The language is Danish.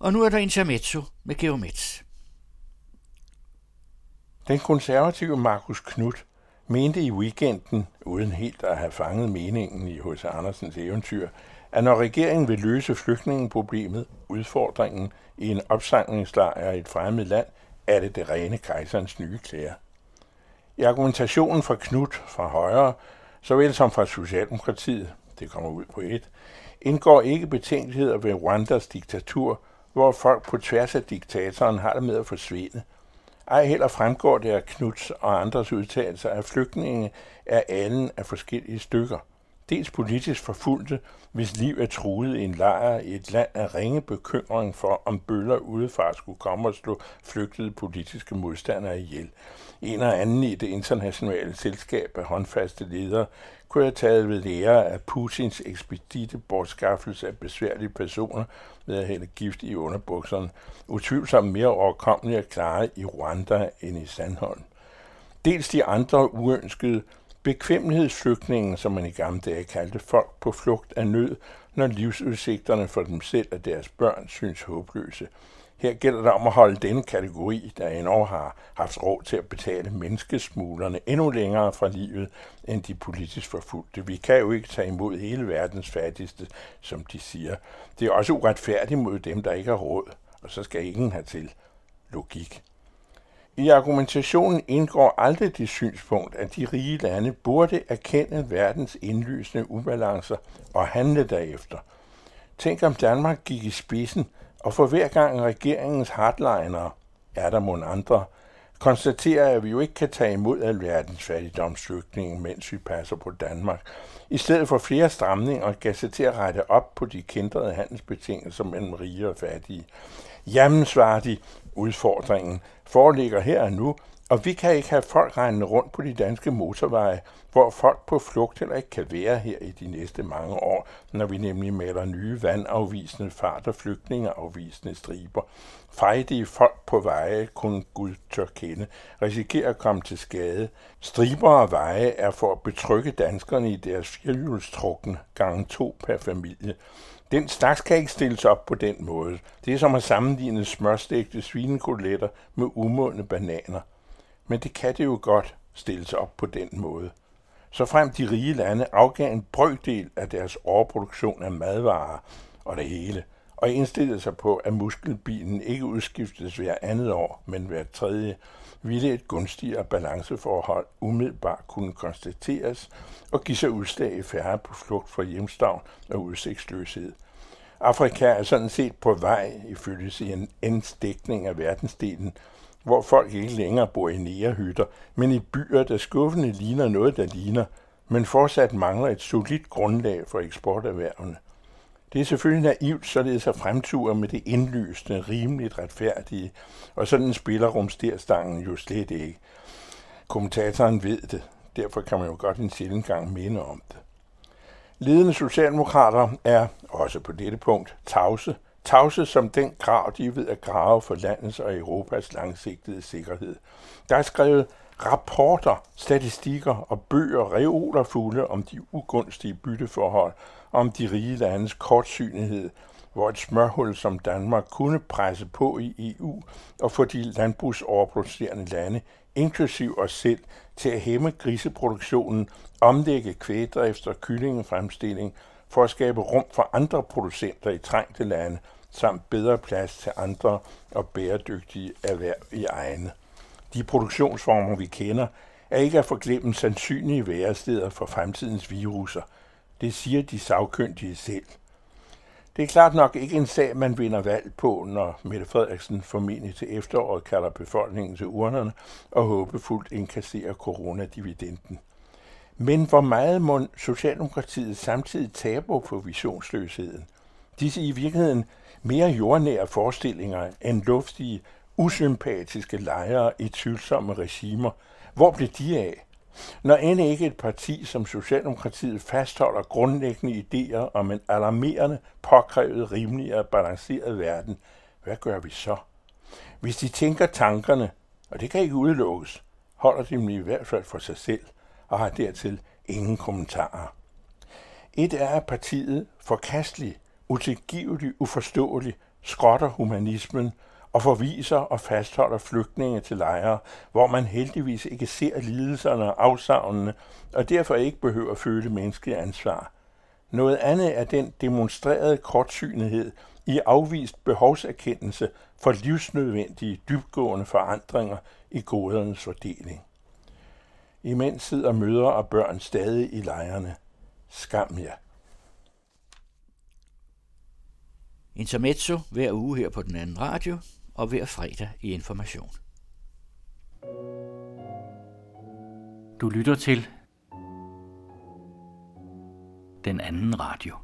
Og nu er der intermezzo med Geomets. Den konservative Markus Knudt mente i weekenden, uden helt at have fanget meningen i hos Andersens eventyr, at når regeringen vil løse flygtningeproblemet, udfordringen i en opsangningslejr i et fremmed land, er det det rene kejserens nye klæder. I argumentationen fra Knut fra Højre, såvel som fra Socialdemokratiet, det kommer ud på et, indgår ikke betænkeligheder ved Rwandas diktatur, hvor folk på tværs af diktatoren har det med at forsvinde. Ej heller fremgår det af Knuds og andres udtalelser, at flygtninge er anden af forskellige stykker. Dels politisk forfulgte, hvis liv er truet i en lejr i et land af ringe bekymring for, om bøller udefra skulle komme og slå flygtede politiske modstandere ihjel. En og anden i det internationale selskab af håndfaste ledere kunne jeg tage ved lære af Putins ekspedite bortskaffelse af besværlige personer ved at hælde gift i underbukserne, utvivlsomt mere overkommeligt at klare i Rwanda end i Sandholm. Dels de andre uønskede Bekvemmelighedsflygtningen, som man i gamle dage kaldte folk på flugt af nød, når livsudsigterne for dem selv og deres børn synes håbløse. Her gælder det om at holde denne kategori, der endnu har haft råd til at betale menneskesmuglerne endnu længere fra livet end de politisk forfulgte. Vi kan jo ikke tage imod hele verdens fattigste, som de siger. Det er også uretfærdigt mod dem, der ikke har råd, og så skal ingen have til. Logik. I argumentationen indgår aldrig det synspunkt, at de rige lande burde erkende verdens indlysende ubalancer og handle derefter. Tænk om Danmark gik i spidsen, og for hver gang regeringens hardlinere, er der mon andre, konstaterer, at vi jo ikke kan tage imod alverdens fattigdomsflygtninge, mens vi passer på Danmark. I stedet for flere stramninger gav sig til at rette op på de kendrede handelsbetingelser mellem rige og fattige. Jamen, svarer de, udfordringen foreligger her og nu, og vi kan ikke have folk regnende rundt på de danske motorveje, hvor folk på flugt heller ikke kan være her i de næste mange år, når vi nemlig maler nye vandafvisende fart- og flygtningeafvisende striber. Fejdige folk på veje, kun Gud tør kende, risikerer at komme til skade. Striber og veje er for at betrygge danskerne i deres firehjulstrukne gange to per familie. Den slags kan ikke stilles op på den måde. Det er som at sammenligne smørstegte svinekoteletter med umodne bananer. Men det kan det jo godt stilles op på den måde. Så frem de rige lande afgav en brøkdel af deres overproduktion af madvarer og det hele, og indstillede sig på, at muskelbilen ikke udskiftes hver andet år, men hver tredje, ville et gunstigere balanceforhold umiddelbart kunne konstateres og give sig udslag i færre på flugt fra hjemstavn og udsigtsløshed. Afrika er sådan set på vej, ifølge sin dækning af verdensdelen, hvor folk ikke længere bor i nærehytter, men i byer, der skuffende ligner noget, der ligner, men fortsat mangler et solidt grundlag for eksporterhvervene. Det er selvfølgelig naivt, således at fremture med det indlysende, rimeligt retfærdige, og sådan spiller rumsterstangen jo slet ikke. Kommentatoren ved det, derfor kan man jo godt en sjældent gang minde om det. Ledende socialdemokrater er, også på dette punkt, tavse, tavse som den grav, de ved at grave for landets og Europas langsigtede sikkerhed. Der er skrevet rapporter, statistikker og bøger reoler fulde om de ugunstige bytteforhold, om de rige landes kortsynighed, hvor et smørhul som Danmark kunne presse på i EU og få de landbrugsoverproducerende lande, inklusiv os selv, til at hæmme griseproduktionen, omlægge kvægdrift og kyllingefremstilling for at skabe rum for andre producenter i trængte lande, samt bedre plads til andre og bæredygtige erhverv i egne. De produktionsformer, vi kender, er ikke at forglemme sandsynlige væresteder for fremtidens viruser. Det siger de sagkyndige selv. Det er klart nok ikke en sag, man vinder valg på, når Mette Frederiksen formentlig til efteråret kalder befolkningen til urnerne og håbefuldt inkasserer coronadividenden. Men hvor meget må Socialdemokratiet samtidig tabe på visionsløsheden? Disse i virkeligheden mere jordnære forestillinger end luftige, usympatiske lejre i tvivlsomme regimer. Hvor blev de af? Når end ikke et parti som Socialdemokratiet fastholder grundlæggende idéer om en alarmerende, påkrævet, rimelig og balanceret verden, hvad gør vi så? Hvis de tænker tankerne, og det kan ikke udelukkes, holder de dem i hvert fald for sig selv og har dertil ingen kommentarer. Et er, at partiet forkasteligt utilgivelig uforståelig, skrotter humanismen og forviser og fastholder flygtninge til lejre, hvor man heldigvis ikke ser lidelserne og afsavnene, og derfor ikke behøver at føle menneskelig ansvar. Noget andet er den demonstrerede kortsynighed i afvist behovserkendelse for livsnødvendige, dybgående forandringer i godernes fordeling. Imens sidder mødre og børn stadig i lejrene. Skam jer. Intermezzo hver uge her på den anden radio og hver fredag i Information. Du lytter til den anden radio.